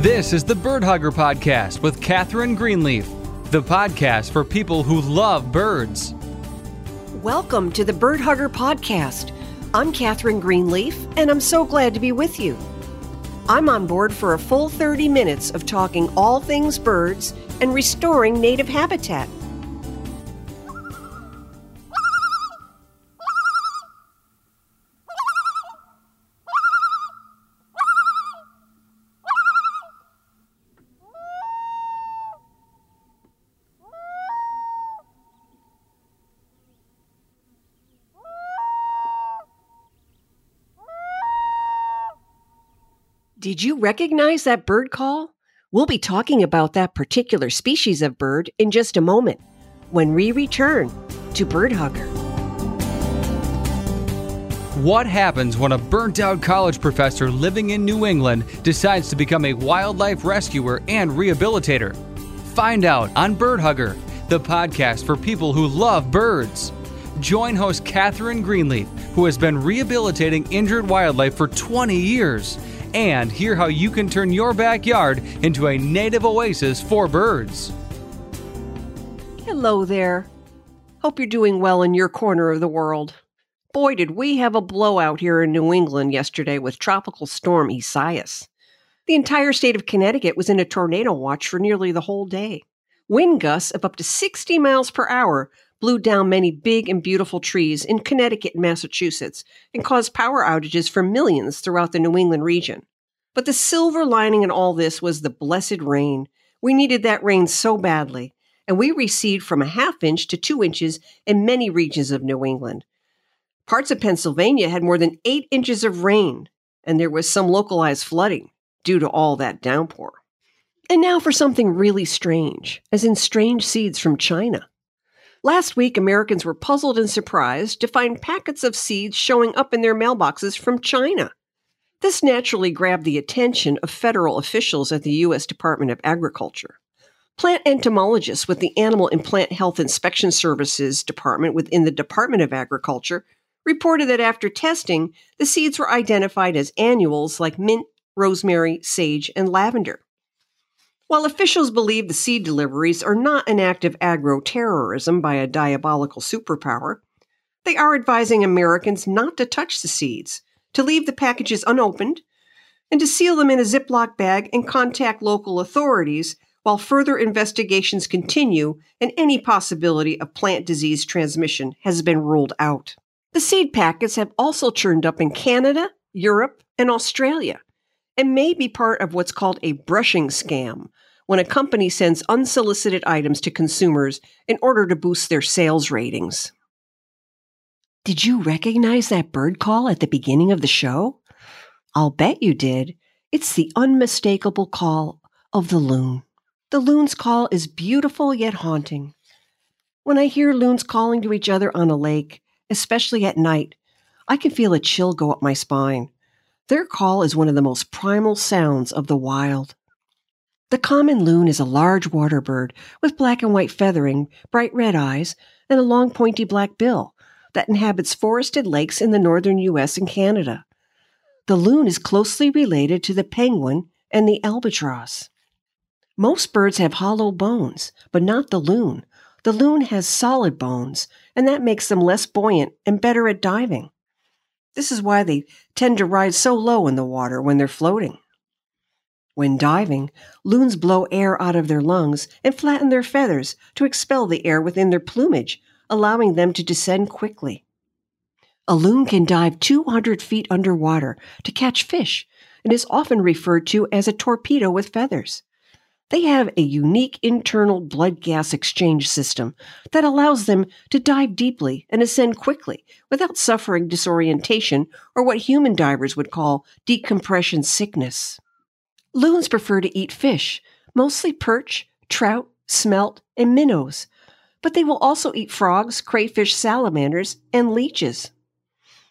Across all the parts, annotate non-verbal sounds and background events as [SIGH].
This is the Bird Hugger Podcast with Catherine Greenleaf, the podcast for people who love birds. Welcome to the Bird Hugger Podcast. I'm Catherine Greenleaf, and I'm so glad to be with you. I'm on board for a full 30 minutes of talking all things birds and restoring native habitat. Did you recognize that bird call? We'll be talking about that particular species of bird in just a moment when we return to Bird Hugger. What happens when a burnt out college professor living in New England decides to become a wildlife rescuer and rehabilitator? Find out on Bird Hugger, the podcast for people who love birds. Join host Catherine Greenleaf, who has been rehabilitating injured wildlife for 20 years and hear how you can turn your backyard into a native oasis for birds. Hello there. Hope you're doing well in your corner of the world. Boy, did we have a blowout here in New England yesterday with Tropical Storm Isaias. The entire state of Connecticut was in a tornado watch for nearly the whole day. Wind gusts of up to 60 miles per hour blew down many big and beautiful trees in Connecticut and Massachusetts and caused power outages for millions throughout the New England region. But the silver lining in all this was the blessed rain. We needed that rain so badly, and we received from a half inch to two inches in many regions of New England. Parts of Pennsylvania had more than eight inches of rain, and there was some localized flooding due to all that downpour. And now for something really strange, as in strange seeds from China. Last week, Americans were puzzled and surprised to find packets of seeds showing up in their mailboxes from China. This naturally grabbed the attention of federal officials at the U.S. Department of Agriculture. Plant entomologists with the Animal and Plant Health Inspection Services Department within the Department of Agriculture reported that after testing, the seeds were identified as annuals like mint, rosemary, sage, and lavender. While officials believe the seed deliveries are not an act of agro terrorism by a diabolical superpower, they are advising Americans not to touch the seeds, to leave the packages unopened, and to seal them in a Ziploc bag and contact local authorities while further investigations continue and any possibility of plant disease transmission has been ruled out. The seed packets have also churned up in Canada, Europe, and Australia, and may be part of what's called a brushing scam, when a company sends unsolicited items to consumers in order to boost their sales ratings. Did you recognize that bird call at the beginning of the show? I'll bet you did. It's the unmistakable call of the loon. The loon's call is beautiful yet haunting. When I hear loons calling to each other on a lake, especially at night, I can feel a chill go up my spine. Their call is one of the most primal sounds of the wild. The common loon is a large water bird with black and white feathering, bright red eyes, and a long pointy black bill that inhabits forested lakes in the northern U.S. and Canada. The loon is closely related to the penguin and the albatross. Most birds have hollow bones, but not the loon. The loon has solid bones, and that makes them less buoyant and better at diving. This is why they tend to ride so low in the water when they're floating. When diving, loons blow air out of their lungs and flatten their feathers to expel the air within their plumage, allowing them to descend quickly. A loon can dive 200 feet underwater to catch fish and is often referred to as a torpedo with feathers. They have a unique internal blood gas exchange system that allows them to dive deeply and ascend quickly without suffering disorientation or what human divers would call decompression sickness. Loons prefer to eat fish, mostly perch, trout, smelt, and minnows, but they will also eat frogs, crayfish, salamanders, and leeches.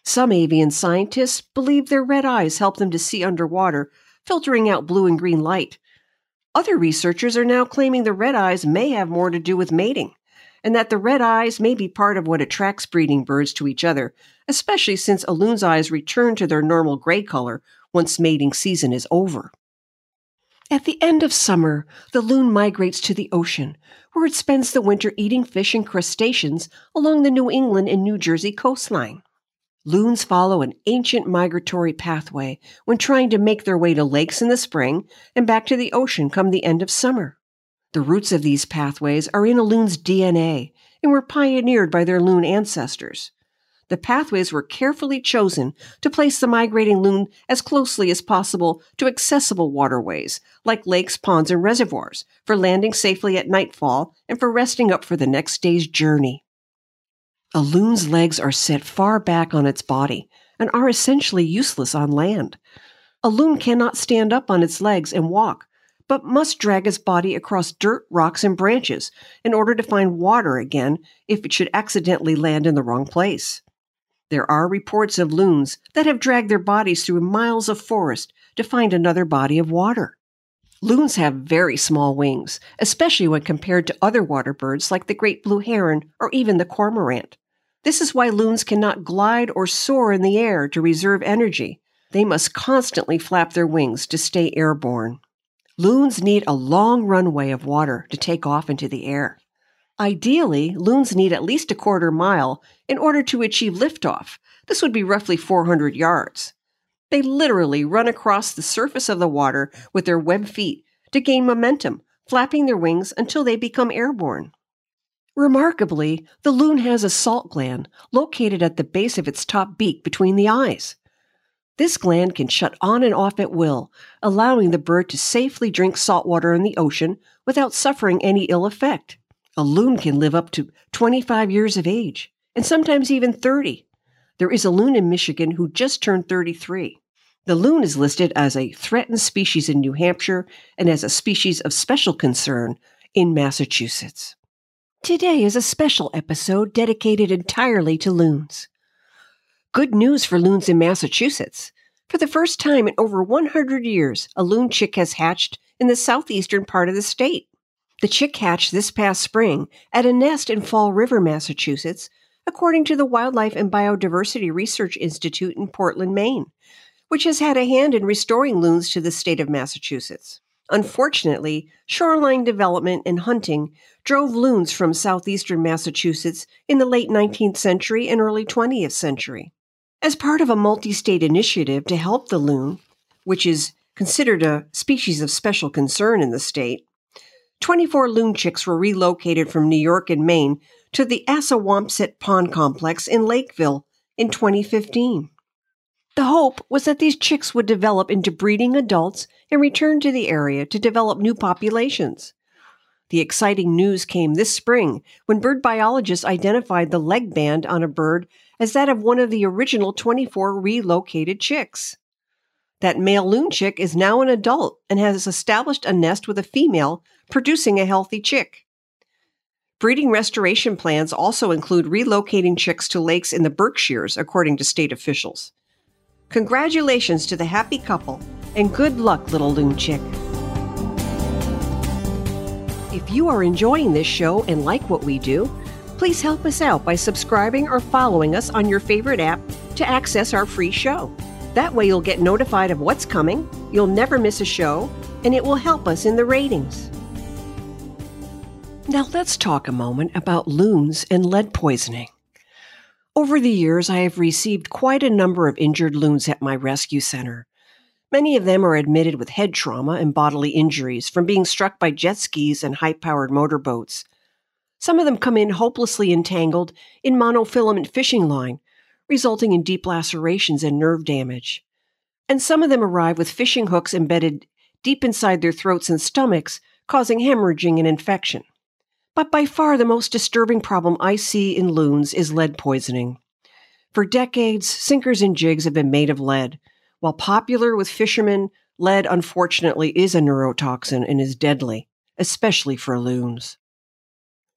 Some avian scientists believe their red eyes help them to see underwater, filtering out blue and green light. Other researchers are now claiming the red eyes may have more to do with mating, and that the red eyes may be part of what attracts breeding birds to each other, especially since a loon's eyes return to their normal gray color once mating season is over. At the end of summer, the loon migrates to the ocean, where it spends the winter eating fish and crustaceans along the New England and New Jersey coastline. Loons follow an ancient migratory pathway when trying to make their way to lakes in the spring and back to the ocean come the end of summer. The roots of these pathways are in a loon's DNA and were pioneered by their loon ancestors the pathways were carefully chosen to place the migrating loon as closely as possible to accessible waterways, like lakes, ponds, and reservoirs, for landing safely at nightfall and for resting up for the next day's journey. A loon's legs are set far back on its body and are essentially useless on land. A loon cannot stand up on its legs and walk, but must drag its body across dirt, rocks, and branches in order to find water again if it should accidentally land in the wrong place. There are reports of loons that have dragged their bodies through miles of forest to find another body of water. Loons have very small wings, especially when compared to other water birds like the great blue heron or even the cormorant. This is why loons cannot glide or soar in the air to reserve energy. They must constantly flap their wings to stay airborne. Loons need a long runway of water to take off into the air. Ideally, loons need at least a quarter mile in order to achieve liftoff. This would be roughly 400 yards. They literally run across the surface of the water with their web feet to gain momentum, flapping their wings until they become airborne. Remarkably, the loon has a salt gland located at the base of its top beak between the eyes. This gland can shut on and off at will, allowing the bird to safely drink salt water in the ocean without suffering any ill effect. A loon can live up to 25 years of age, and sometimes even 30. There is a loon in Michigan who just turned 33. The loon is listed as a threatened species in New Hampshire and as a species of special concern in Massachusetts. Today is a special episode dedicated entirely to loons. Good news for loons in Massachusetts. For the first time in over 100 years, a loon chick has hatched in the southeastern part of the state. The chick hatched this past spring at a nest in Fall River, Massachusetts, according to the Wildlife and Biodiversity Research Institute in Portland, Maine, which has had a hand in restoring loons to the state of Massachusetts. Unfortunately, shoreline development and hunting drove loons from southeastern Massachusetts in the late 19th century and early 20th century. As part of a multi state initiative to help the loon, which is considered a species of special concern in the state, 24 loon chicks were relocated from New York and Maine to the Assawampset Pond Complex in Lakeville in 2015. The hope was that these chicks would develop into breeding adults and return to the area to develop new populations. The exciting news came this spring when bird biologists identified the leg band on a bird as that of one of the original 24 relocated chicks. That male loon chick is now an adult and has established a nest with a female, producing a healthy chick. Breeding restoration plans also include relocating chicks to lakes in the Berkshires, according to state officials. Congratulations to the happy couple, and good luck, little loon chick. If you are enjoying this show and like what we do, please help us out by subscribing or following us on your favorite app to access our free show. That way, you'll get notified of what's coming, you'll never miss a show, and it will help us in the ratings. Now, let's talk a moment about loons and lead poisoning. Over the years, I have received quite a number of injured loons at my rescue center. Many of them are admitted with head trauma and bodily injuries from being struck by jet skis and high powered motorboats. Some of them come in hopelessly entangled in monofilament fishing line resulting in deep lacerations and nerve damage. And some of them arrive with fishing hooks embedded deep inside their throats and stomachs, causing hemorrhaging and infection. But by far the most disturbing problem I see in loons is lead poisoning. For decades, sinkers and jigs have been made of lead. While popular with fishermen, lead unfortunately is a neurotoxin and is deadly, especially for loons.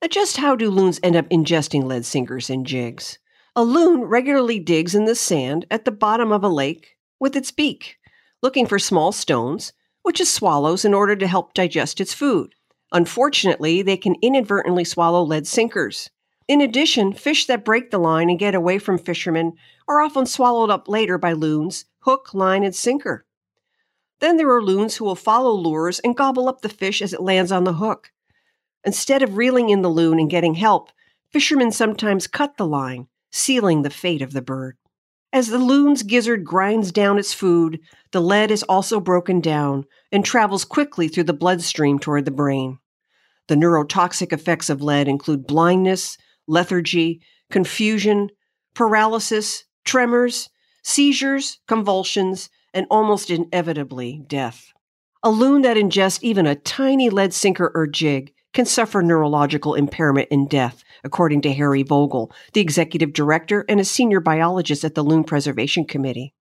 Now, just how do loons end up ingesting lead sinkers and jigs? A loon regularly digs in the sand at the bottom of a lake with its beak, looking for small stones, which it swallows in order to help digest its food. Unfortunately, they can inadvertently swallow lead sinkers. In addition, fish that break the line and get away from fishermen are often swallowed up later by loons, hook, line, and sinker. Then there are loons who will follow lures and gobble up the fish as it lands on the hook. Instead of reeling in the loon and getting help, fishermen sometimes cut the line, sealing the fate of the bird. As the loon's gizzard grinds down its food, the lead is also broken down and travels quickly through the bloodstream toward the brain. The neurotoxic effects of lead include blindness, lethargy, confusion, paralysis, tremors, seizures, convulsions, and almost inevitably death. A loon that ingests even a tiny lead sinker or jig can suffer neurological impairment and death, according to Harry Vogel, the executive director and a senior biologist at the Loon Preservation Committee.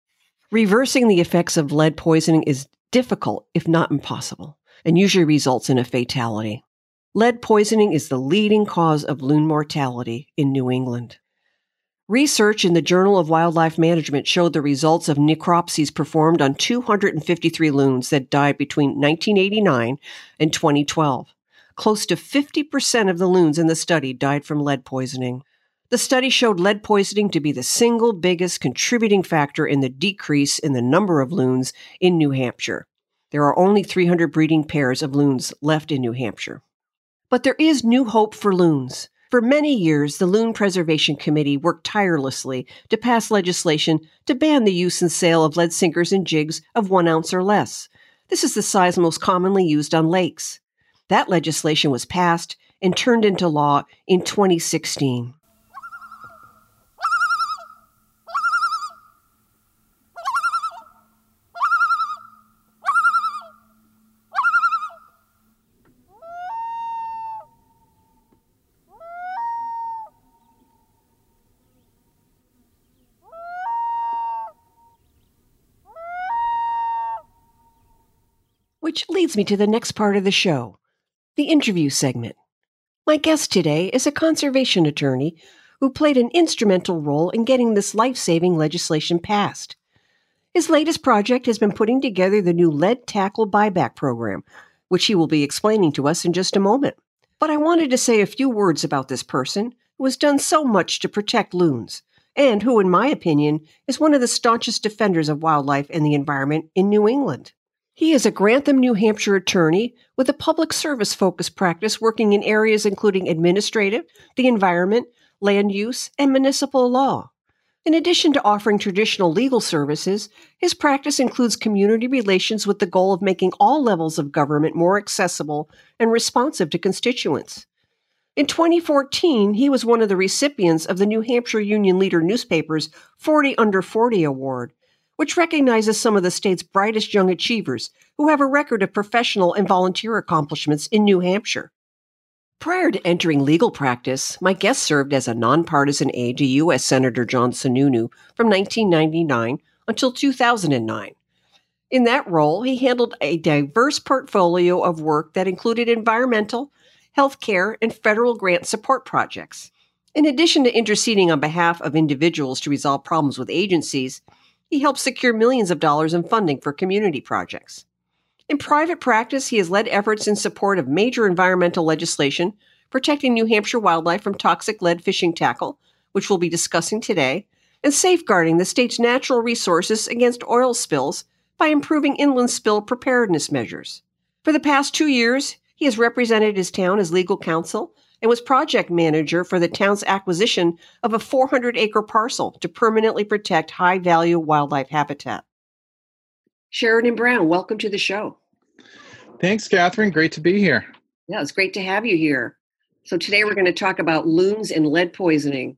Reversing the effects of lead poisoning is difficult, if not impossible, and usually results in a fatality. Lead poisoning is the leading cause of loon mortality in New England. Research in the Journal of Wildlife Management showed the results of necropsies performed on 253 loons that died between 1989 and 2012. Close to 50% of the loons in the study died from lead poisoning. The study showed lead poisoning to be the single biggest contributing factor in the decrease in the number of loons in New Hampshire. There are only 300 breeding pairs of loons left in New Hampshire. But there is new hope for loons. For many years, the Loon Preservation Committee worked tirelessly to pass legislation to ban the use and sale of lead sinkers and jigs of one ounce or less. This is the size most commonly used on lakes. That legislation was passed and turned into law in 2016. Which leads me to the next part of the show the interview segment. My guest today is a conservation attorney who played an instrumental role in getting this life saving legislation passed. His latest project has been putting together the new lead tackle buyback program, which he will be explaining to us in just a moment. But I wanted to say a few words about this person who has done so much to protect loons, and who, in my opinion, is one of the staunchest defenders of wildlife and the environment in New England. He is a Grantham, New Hampshire attorney with a public service focused practice working in areas including administrative, the environment, land use, and municipal law. In addition to offering traditional legal services, his practice includes community relations with the goal of making all levels of government more accessible and responsive to constituents. In 2014, he was one of the recipients of the New Hampshire Union Leader newspaper's 40 Under 40 Award, which recognizes some of the state's brightest young achievers who have a record of professional and volunteer accomplishments in New Hampshire. Prior to entering legal practice, my guest served as a nonpartisan aide to U.S. Senator John Sununu from 1999 until 2009. In that role, he handled a diverse portfolio of work that included environmental, healthcare, and federal grant support projects. In addition to interceding on behalf of individuals to resolve problems with agencies, he helped secure millions of dollars in funding for community projects. In private practice, he has led efforts in support of major environmental legislation protecting New Hampshire wildlife from toxic lead fishing tackle, which we'll be discussing today, and safeguarding the state's natural resources against oil spills by improving inland spill preparedness measures. For the past two years, he has represented his town as legal counsel and was project manager for the town's acquisition of a 400 acre parcel to permanently protect high value wildlife habitat. Sheridan Brown, welcome to the show. Thanks, Catherine. Great to be here. Yeah, it's great to have you here. So, today we're going to talk about loons and lead poisoning.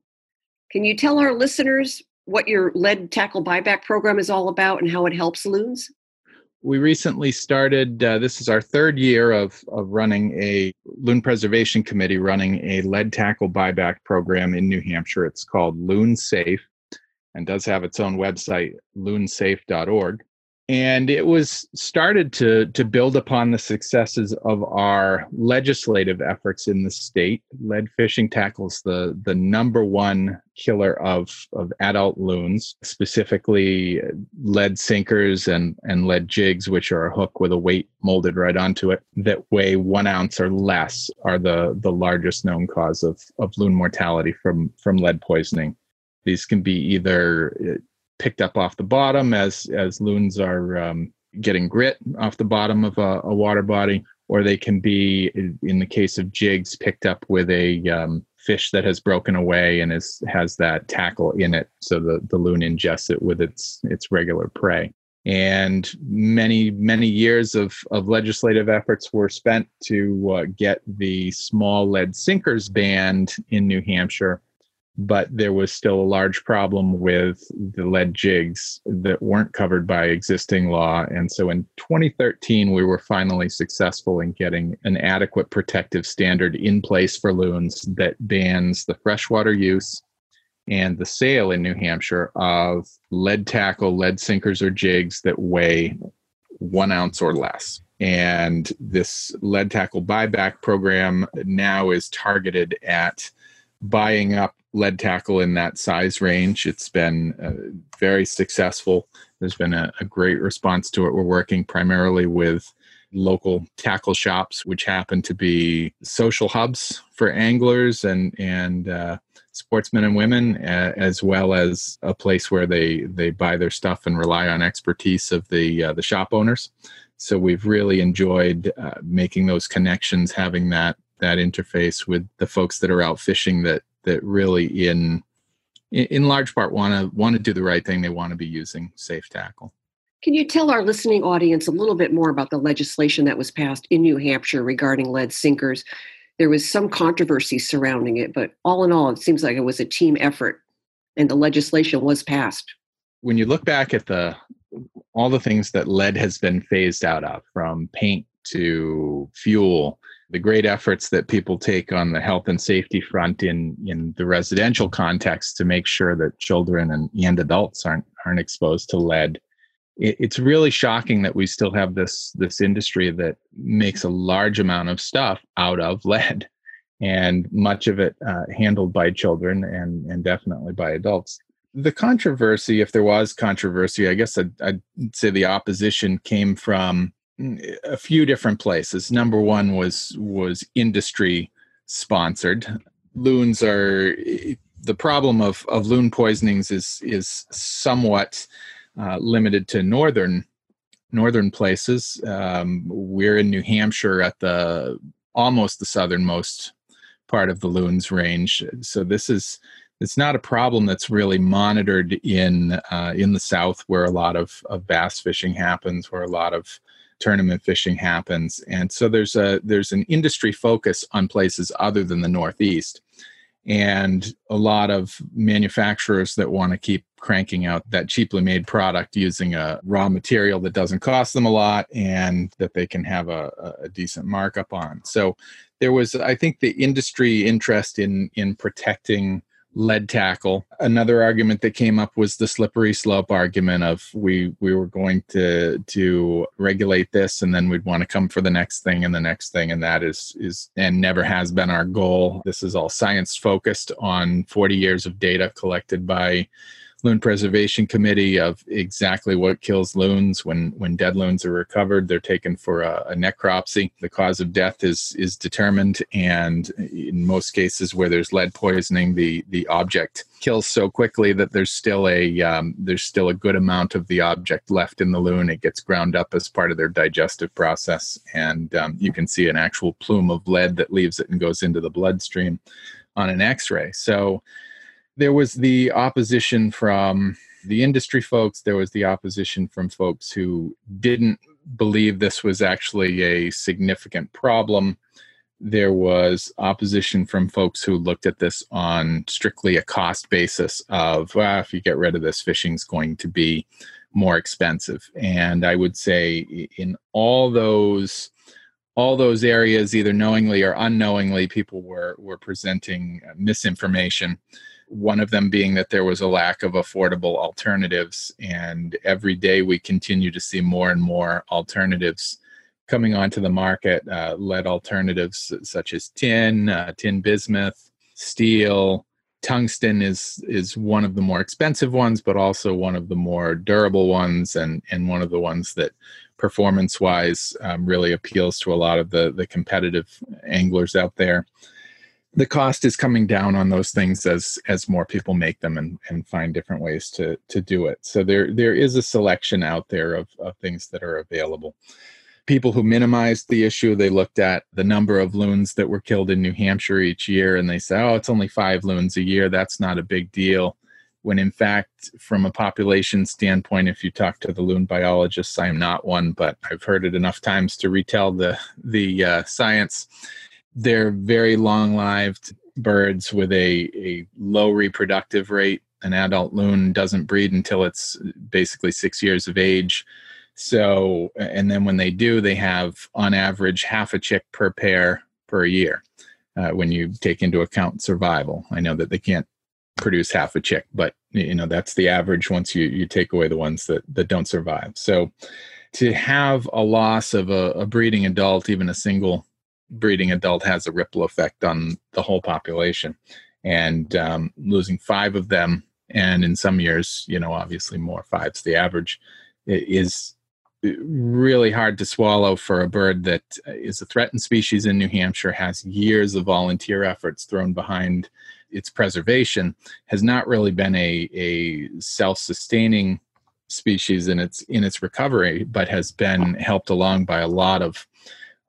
Can you tell our listeners what your lead tackle buyback program is all about and how it helps loons? We recently started uh, this is our third year of, of running a loon preservation committee running a lead tackle buyback program in new hampshire. It's called loon safe and does have its own website loonsafe.org and it was started to to build upon the successes of our legislative efforts in the state. Lead fishing tackles the the number one killer of of adult loons specifically lead sinkers and and lead jigs which are a hook with a weight molded right onto it that weigh one ounce or less are the the largest known cause of of loon mortality from from lead poisoning. These can be either picked up off the bottom as as loons are um, getting grit off the bottom of a, a water body, or they can be, in the case of jigs, picked up with a um, fish that has broken away and is has that tackle in it, so the the loon ingests it with its its regular prey. And many many years of of legislative efforts were spent to uh, get the small lead sinkers banned in New Hampshire but there was still a large problem with the lead jigs that weren't covered by existing law. And so in 2013, we were finally successful in getting an adequate protective standard in place for loons that bans the freshwater use and the sale in New Hampshire of lead tackle, lead sinkers, or jigs that weigh one ounce or less. And this lead tackle buyback program now is targeted at buying up lead tackle in that size range. It's been uh, very successful. There's been a, a, great response to it. We're working primarily with local tackle shops, which happen to be social hubs for anglers and and uh, sportsmen and women, uh, as well as a place where they they buy their stuff and rely on expertise of the uh, the shop owners. So we've really enjoyed uh, making those connections, having that that interface with the folks that are out fishing that that really in in large part want to want to do the right thing they want to be using safe tackle. Can you tell our listening audience a little bit more about the legislation that was passed in new hampshire regarding lead sinkers? There was some controversy surrounding it but all in all it seems like it was a team effort and the legislation was passed. When you look back at the all the things that lead has been phased out of from paint to fuel the great efforts that people take on the health and safety front in in the residential context to make sure that children and, and adults aren't aren't exposed to lead. It, it's really shocking that we still have this this industry that makes a large amount of stuff out of lead and much of it uh, handled by children and and definitely by adults. The controversy if there was controversy i guess I'd, I'd say the opposition came from a few different places. Number one was was industry sponsored. Loons are the problem of of loon poisonings is is somewhat uh, limited to northern northern places. Um, we're in New Hampshire at the almost the southernmost part of the loons range, so this is it's not a problem that's really monitored in uh, in the south where a lot of, of bass fishing happens, where a lot of tournament fishing happens. And so there's a there's an industry focus on places other than the northeast. And a lot of manufacturers that want to keep cranking out that cheaply made product using a raw material that doesn't cost them a lot and that they can have a, a decent markup on. So there was i think the industry interest in in protecting lead tackle. Another argument that came up was the slippery slope argument of we we were going to to regulate this and then we'd want to come for the next thing and the next thing and that is is and never has been our goal. This is all science focused on 40 years of data collected by loon preservation committee of exactly what kills loons when when dead loons are recovered. They're taken for a, a, necropsy. The cause of death is is determined and in most cases where there's lead poisoning the the object kills so quickly that there's still a um, there's still a good amount of the object left in the loon. It gets ground up as part of their digestive process and um, you can see an actual plume of lead that leaves it and goes into the bloodstream on an x-ray. So there was the opposition from the industry folks there was the opposition from folks who didn't believe this was actually a significant problem. There was opposition from folks who looked at this on strictly a cost basis of well if you get rid of this fishing's going to be more expensive. And i would say in all those all those areas either knowingly or unknowingly people were were presenting misinformation one of them being that there was a lack of affordable alternatives. And every day we continue to see more and more alternatives coming onto the market, uh, lead alternatives such as tin, uh, tin bismuth, steel. Tungsten is is one of the more expensive ones, but also one of the more durable ones, and and one of the ones that performance wise um, really appeals to a lot of the the competitive anglers out there the cost is coming down on those things as as more people make them and, and find different ways to to do it. So there there is a selection out there of, of things that are available. People who minimized the issue, they looked at the number of loons that were killed in New Hampshire each year and they say, oh, it's only five loons a year. That's not a big deal. When in fact, from a population standpoint, if you talk to the loon biologists, I am not one, but I've heard it enough times to retell the the uh, science they're very long lived birds with a, a low reproductive rate. An adult loon doesn't breed until it's basically six years of age. So, and then when they do, they have on average half a chick per pair per year uh, when you take into account survival. I know that they can't produce half a chick, but you know that's the average once you you take away the ones that that don't survive. So, to have a loss of a, a breeding adult, even a single breeding adult has a ripple effect on the whole population. And um, losing five of them, and in some years, you know, obviously more fives the average, is really hard to swallow for a bird that is a threatened species in New Hampshire, has years of volunteer efforts thrown behind its preservation, has not really been a, a self-sustaining species in its in its recovery, but has been helped along by a lot of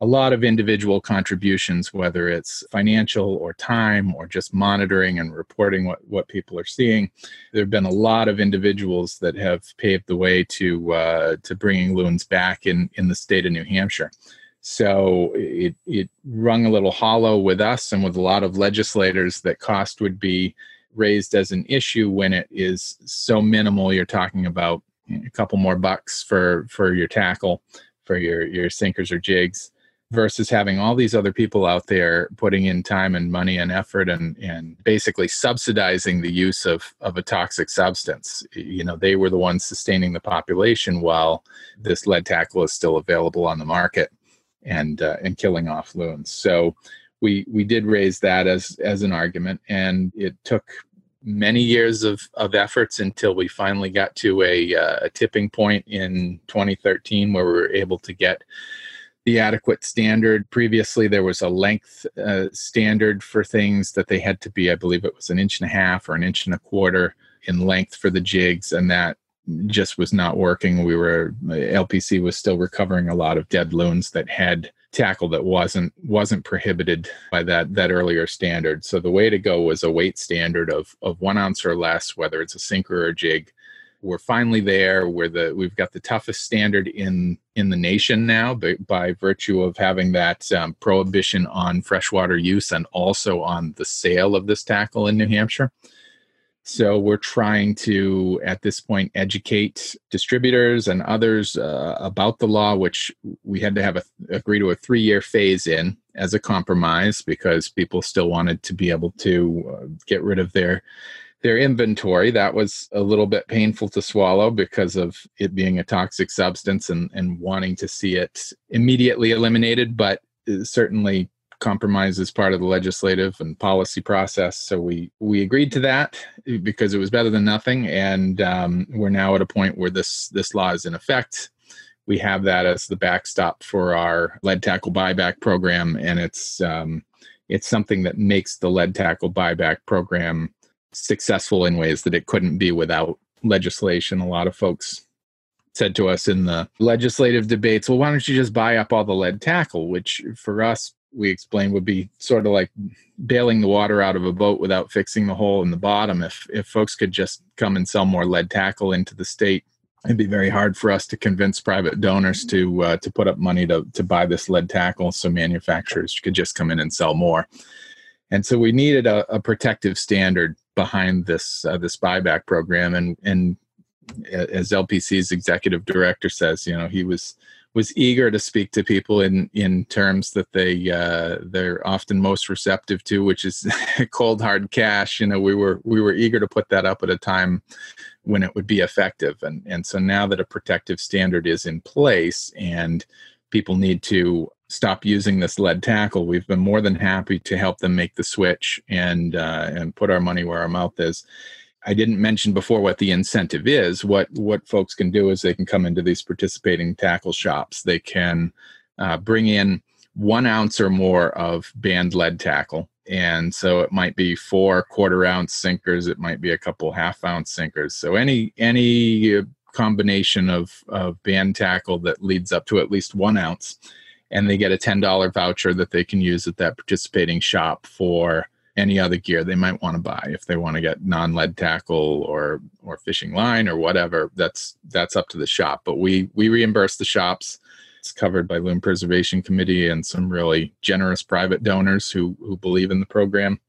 a lot of individual contributions, whether it's financial or time or just monitoring and reporting what, what people are seeing. There have been a lot of individuals that have paved the way to uh, to bringing loons back in in the state of New Hampshire. So it it rung a little hollow with us and with a lot of legislators that cost would be raised as an issue when it is so minimal. You're talking about a couple more bucks for for your tackle for your your sinkers or jigs versus having all these other people out there putting in time and money and effort and and basically subsidizing the use of of a toxic substance. You know they were the ones sustaining the population while this lead tackle is still available on the market and uh, and killing off loons. So we we did raise that as as an argument and it took many years of, of efforts until we finally got to a, uh, a tipping point in 2013 where we were able to get the adequate standard. Previously, there was a length uh, standard for things that they had to be, I believe it was an inch and a half or an inch and a quarter in length for the jigs, and that just was not working. We were LPC was still recovering a lot of dead loons that had tackle that wasn't wasn't prohibited by that that earlier standard. So the way to go was a weight standard of of one ounce or less, whether it's a sinker or a jig, we're finally there where the we've got the toughest standard in in the nation now by, by virtue of having that um, prohibition on freshwater use and also on the sale of this tackle in new hampshire. So we're trying to at this point educate distributors and others uh, about the law which we had to have a, agree to a three year phase in as a compromise because people still wanted to be able to uh, get rid of their their inventory. That was a little bit painful to swallow because of it being a toxic substance and, and wanting to see it immediately eliminated, but certainly compromise is part of the legislative and policy process. So we we agreed to that because it was better than nothing, and um, we're now at a point where this this law is in effect. We have that as the backstop for our lead tackle buyback program, and it's um, it's something that makes the lead tackle buyback program successful in ways that it couldn't be without legislation. A lot of folks said to us in the legislative debates, well, why don't you just buy up all the lead tackle? Which for us, we explained would be sort of like bailing the water out of a boat without fixing the hole in the bottom. If if folks could just come and sell more lead tackle into the state, it'd be very hard for us to convince private donors to uh, to put up money to to buy this lead tackle, so manufacturers could just come in and sell more. And so we needed a, a protective standard behind this uh, this buyback program. And and as LPC's executive director says you know he was was eager to speak to people in in terms that they uh, they're often most receptive to which is [LAUGHS] cold hard cash. You know we were we were eager to put that up at a time when it would be effective. And and so now that a protective standard is in place and people need to stop using this lead tackle, we've been more than happy to help them make the switch and uh, and put our money where our mouth is. I didn't mention before what the incentive is. What what folks can do is they can come into these participating tackle shops. They can uh, bring in one ounce or more of banned lead tackle and so it might be four quarter ounce sinkers it might be a couple half ounce sinkers so any any combination of of banned tackle that leads up to at least one ounce and they get a $10 voucher that they can use at that participating shop for any other gear they might want to buy. If they want to get non-lead tackle or or fishing line or whatever that's that's up to the shop. But we we reimburse the shops. It's covered by loon preservation committee and some really generous private donors who who believe in the program.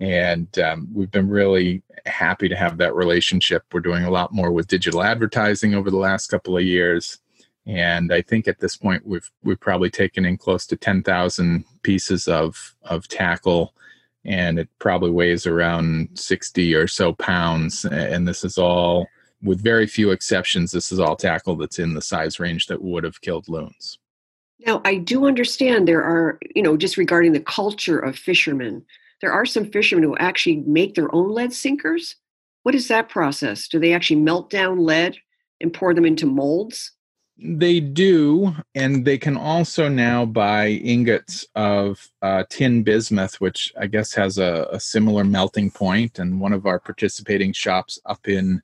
And um, we've been really happy to have that relationship. We're doing a lot more with digital advertising over the last couple of years and I think at this point we've we've probably taken in close to 10,000 pieces of of tackle and it probably weighs around 60 or so pounds. And this is all with very few exceptions this is all tackle that's in the size range that would have killed loons. Now i do understand there are you know just regarding the culture of fishermen there are some fishermen who actually make their own lead sinkers. What is that process? Do they actually melt down lead and pour them into molds they do, and they can also now buy ingots of uh, tin bismuth, which I guess has a, a, similar melting point. And one of our participating shops up in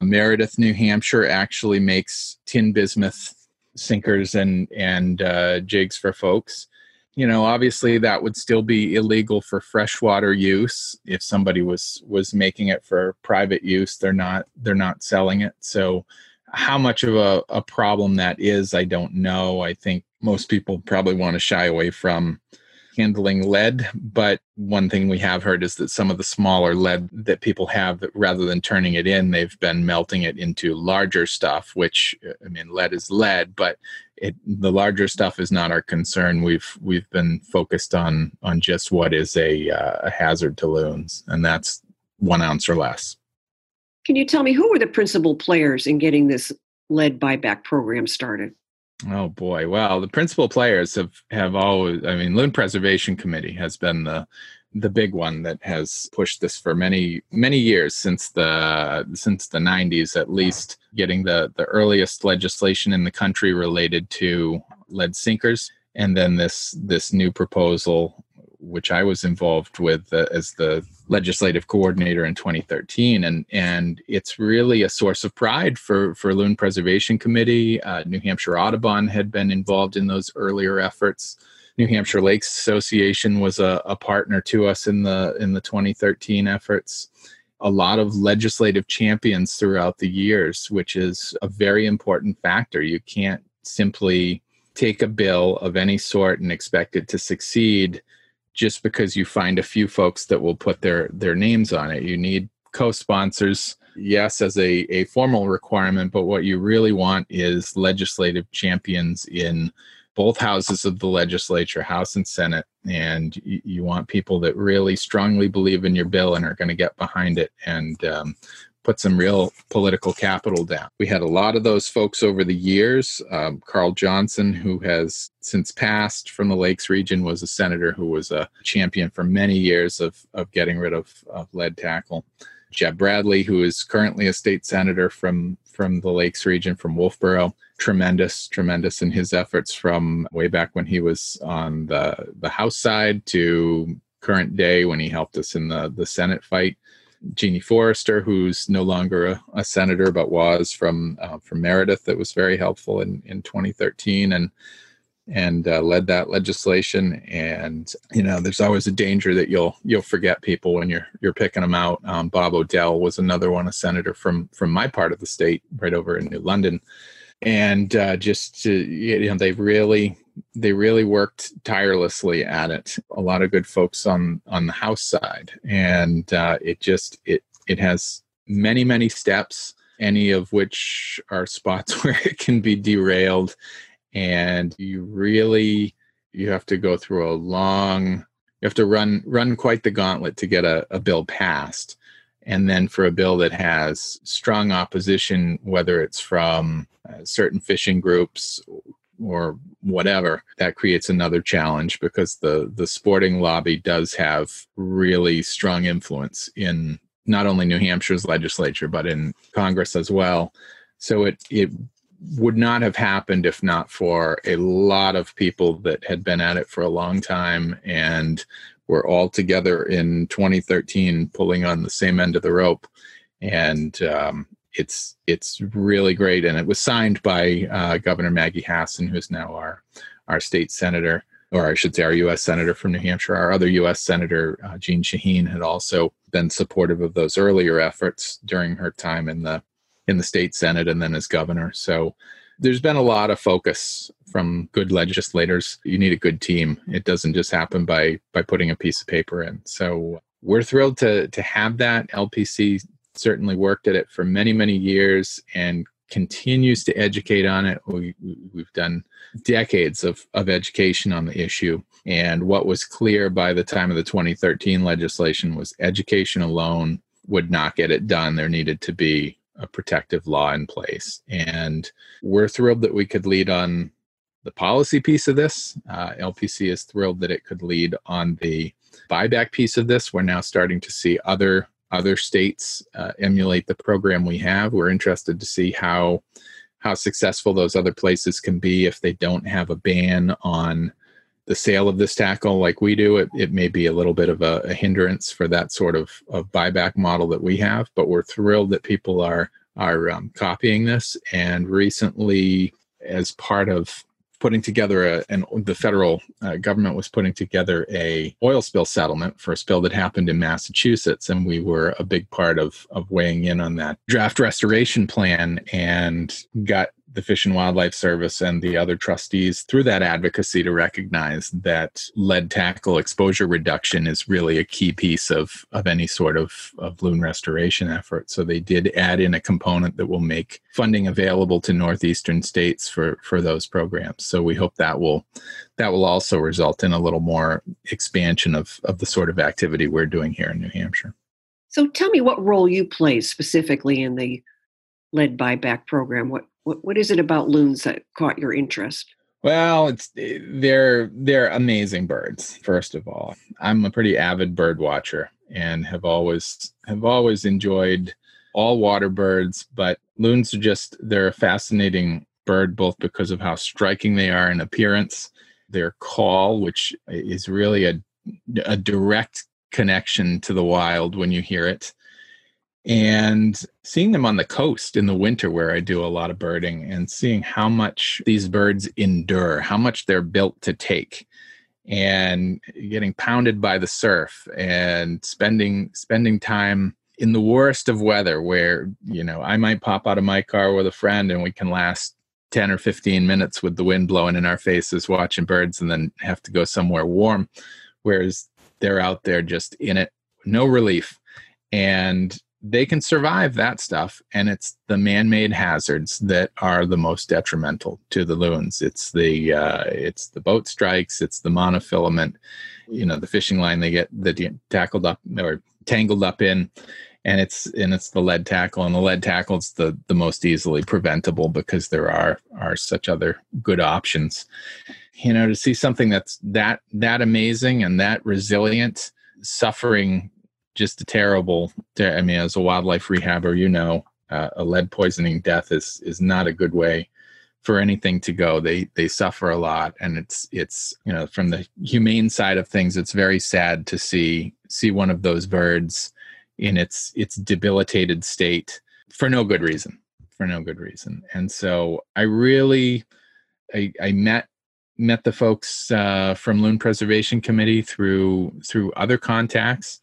Meredith, New Hampshire, actually makes tin bismuth sinkers and and uh, jigs for folks. You know, obviously that would still be illegal for freshwater use. If somebody was was making it for private use, they're not they're not selling it. So how much of a, a problem that is, I don't know. I think most people probably want to shy away from handling lead. But one thing we have heard is that some of the smaller lead that people have, rather than turning it in, they've been melting it into larger stuff, which I mean, lead is lead, but it, the larger stuff is not our concern. We've we've been focused on on just what is a, uh, a hazard to loons, and that's one ounce or less. Can you tell me who were the principal players in getting this lead buyback program started? Oh boy. Well, the principal players have have always I mean Loon Preservation Committee has been the the big one that has pushed this for many many years since the since the 90s at least getting the the earliest legislation in the country related to lead sinkers and then this this new proposal which I was involved with uh, as the legislative coordinator in 2013, and and it's really a source of pride for for Loon Preservation Committee. Uh, New Hampshire Audubon had been involved in those earlier efforts. New Hampshire Lakes Association was a, a partner to us in the in the 2013 efforts. A lot of legislative champions throughout the years, which is a very important factor. You can't simply take a bill of any sort and expect it to succeed just because you find a few folks that will put their their names on it. You need co-sponsors, yes, as a, a formal requirement, but what you really want is legislative champions in both houses of the legislature, House and Senate, and you, want people that really strongly believe in your bill and are going to get behind it and um, put some real political capital down. We had a lot of those folks over the years. Um, Carl Johnson, who has since passed from the Lakes region, was a senator who was a champion for many years of, of getting rid of, of lead tackle. Jeb Bradley, who is currently a state senator from from the Lakes region, from Wolfeboro, tremendous, tremendous in his efforts from way back when he was on the the House side to current day when he helped us in the the Senate fight. Jeanie Forrester, who's no longer a, a senator but was from uh, from Meredith, that was very helpful in in 2013 and and uh, led that legislation. And you know, there's always a danger that you'll you'll forget people when you're you're picking them out. Um, Bob Odell was another one, a senator from from my part of the state, right over in New London, and uh, just to, you know, they really they really worked tirelessly at it. A lot of good folks on on the house side, and uh, it just it it has many many steps, any of which are spots [LAUGHS] where it can be derailed, and you really you have to go through a long you have to run run quite the gauntlet to get a, a bill passed. And then for a bill that has strong opposition whether it's from uh, certain fishing groups or whatever that creates another challenge because the the sporting lobby does have really strong influence in not only New Hampshire's legislature but in Congress as well. So it it would not have happened if not for a lot of people that had been at it for a long time and were all together in 2013 pulling on the same end of the rope. And um, it's it's really great. And it was signed by uh, governor maggie hassan who's now our our state senator or i should say our u.s senator from new hampshire. Our other u.s senator uh, jeanne shaheen had also been supportive of those earlier efforts during her time in the in the state senate and then as governor. So there's been a lot of focus from good legislators. You need a good team. It doesn't just happen by by putting a piece of paper in. So we're thrilled to to have that. Lpc certainly worked at it for many many years and continues to educate on it we, we've done decades of, of education on the issue and what was clear by the time of the 2013 legislation was education alone would not get it done there needed to be a protective law in place. And we're thrilled that we could lead on the policy piece of this. Uh, LPC is thrilled that it could lead on the buyback piece of this. We're now starting to see other other states uh, emulate the program we have. We're interested to see how how successful those other places can be if they don't have a ban on the sale of this tackle like we do. It, it may be a little bit of a, a hindrance for that sort of, of buyback model that we have, but we're thrilled that people are are um, copying this. And recently, as part of putting together a, and the federal uh, government was putting together a oil spill settlement for a spill that happened in Massachusetts, and we were a big part of of weighing in on that draft restoration plan and got the Fish and Wildlife Service and the other trustees through that advocacy to recognize that lead tackle exposure reduction is really a key piece of, of any sort of, of loon restoration effort. So they did add in a component that will make funding available to northeastern states for, for those programs. So we hope that will that will also result in a little more expansion of, of the sort of activity we're doing here in New Hampshire. So tell me what role you play specifically in the lead buyback program. What what what is it about loons that caught your interest? Well, it's eh, they're they're amazing birds. First of all, I'm a pretty avid bird watcher and have always have always enjoyed all water birds, but loons are just they're a fascinating bird both because of how striking they are in appearance, their call, which is really a a direct connection to the wild when you hear it and seeing them on the coast in the winter where I do a lot of birding and seeing how much these birds endure, how much they're built to take and getting pounded by the surf and spending spending time in the worst of weather where you know I might pop out of my car with a friend and we can last 10 or 15 minutes with the wind blowing in our faces watching birds and then have to go somewhere warm whereas they're out there just in it no relief. And they can survive that stuff and it's the man-made hazards that are the most detrimental to the loons. It's the uh, it's the boat strikes it's the monofilament you know the fishing line they get that tackled up or tangled up in and it's and it's the lead tackle and the lead tackle is the the most easily preventable because there are are such other good options. You know to see something that's that that amazing and that resilient suffering just a terrible. I mean, as a wildlife rehabber, you know, uh, a lead poisoning death is is not a good way for anything to go. They they suffer a lot, and it's it's you know from the humane side of things, it's very sad to see see one of those birds in its its debilitated state for no good reason for no good reason and so i really i, I met met the folks uh, from loon preservation committee through through other contacts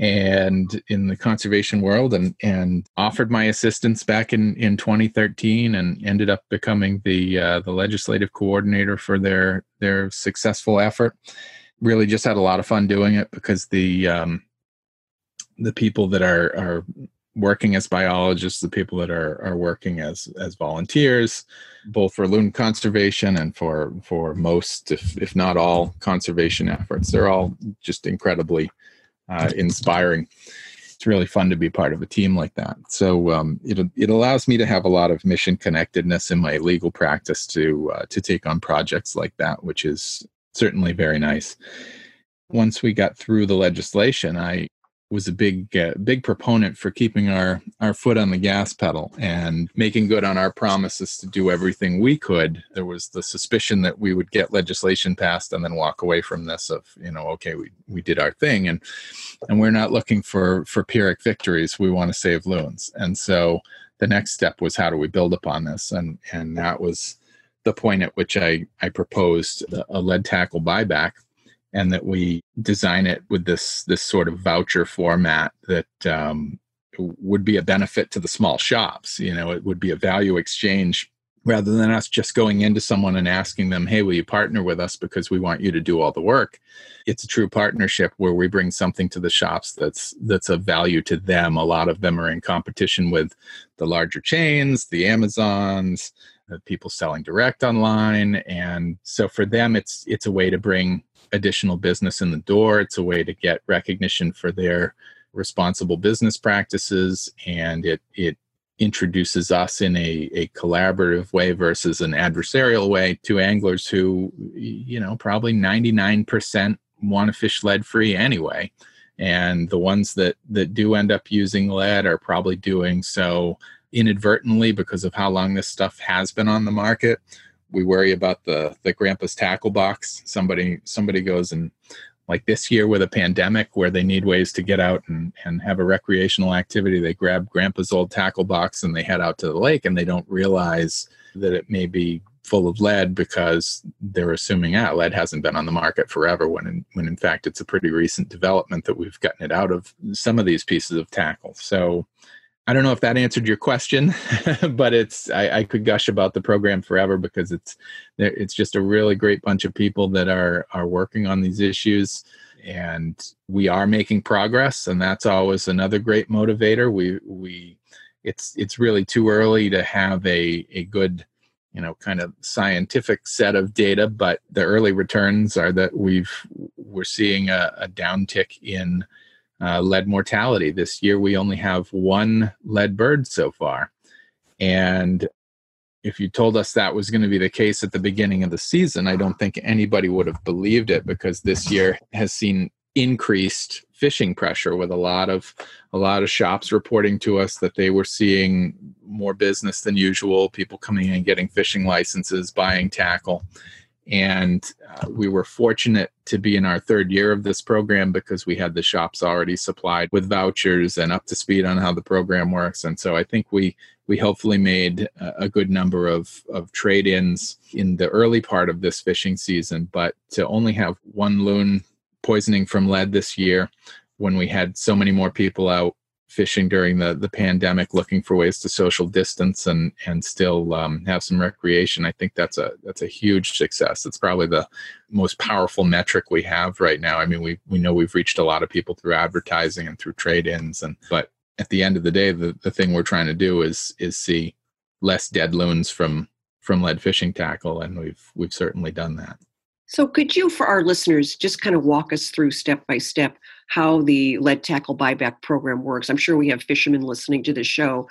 and in the conservation world and and offered my assistance back in in 2013 and ended up becoming the uh, the legislative coordinator for their their successful effort. Really just had a lot of fun doing it because the um, the people that are are working as biologists the people that are are working as as volunteers both for loon conservation and for for most if if not all conservation efforts they're all just incredibly uh, inspiring. It's really fun to be part of a team like that. So um, it it allows me to have a lot of mission connectedness in my legal practice to uh, to take on projects like that, which is certainly very nice. Once we got through the legislation, I was a big uh, big proponent for keeping our our foot on the gas pedal and making good on our promises to do everything we could. There was the suspicion that we would get legislation passed and then walk away from this of you know okay we we did our thing and and we're not looking for for pyrrhic victories. We want to save loons. And so the next step was how do we build upon this? And and that was the point at which i i proposed a lead tackle buyback and that we design it with this this sort of voucher format that um, would be a benefit to the small shops. You know, it would be a value exchange rather than us just going into someone and asking them, "Hey, will you partner with us because we want you to do all the work?" It's a true partnership where we bring something to the shops that's that's of value to them. A lot of them are in competition with the larger chains, the Amazons, people selling direct online, and so for them, it's it's a way to bring additional business in the door. It's a way to get recognition for their responsible business practices, and it it introduces us in a, a collaborative way versus an adversarial way to anglers who, you know, probably 99% want to fish lead free anyway. And the ones that, that do end up using lead are probably doing so inadvertently because of how long this stuff has been on the market we worry about the the grandpa's tackle box. Somebody somebody goes and like this year with a pandemic where they need ways to get out and, and have a recreational activity they grab grandpa's old tackle box and they head out to the lake and they don't realize that it may be full of lead because they're assuming ah lead hasn't been on the market forever when in, when in fact it's a pretty recent development that we've gotten it out of some of these pieces of tackle. So I don't know if that answered your question, [LAUGHS] but it's I, I, could gush about the program forever because it's it's just a really great bunch of people that are are working on these issues, and we are making progress, and that's always another great motivator. We we it's it's really too early to have a a good you know kind of scientific set of data, but the early returns are that we've we're seeing a, a downtick in uh, lead mortality. This year, we only have one lead bird so far. And if you told us that was going to be the case at the beginning of the season, I don't think anybody would have believed it because this year has seen increased fishing pressure with a lot of a lot of shops reporting to us that they were seeing more business than usual people coming in getting fishing licenses buying tackle and uh, we were fortunate to be in our third year of this program because we had the shops already supplied with vouchers and up to speed on how the program works. And so I think we we hopefully made a good number of, of trade ins in the early part of this fishing season. But to only have one loon poisoning from lead this year when we had so many more people out fishing during the the pandemic, looking for ways to social distance and and still um, have some recreation. I think that's a that's a huge success. It's probably the most powerful metric we have right now. I mean, we we know we've reached a lot of people through advertising and through trade-ins, and but at the end of the day, the the thing we're trying to do is is see less dead loons from from lead fishing tackle, and we've we've certainly done that. So, could you, for our listeners, just kind of walk us through step by step how the lead tackle buyback program works? I'm sure we have fishermen listening to this show.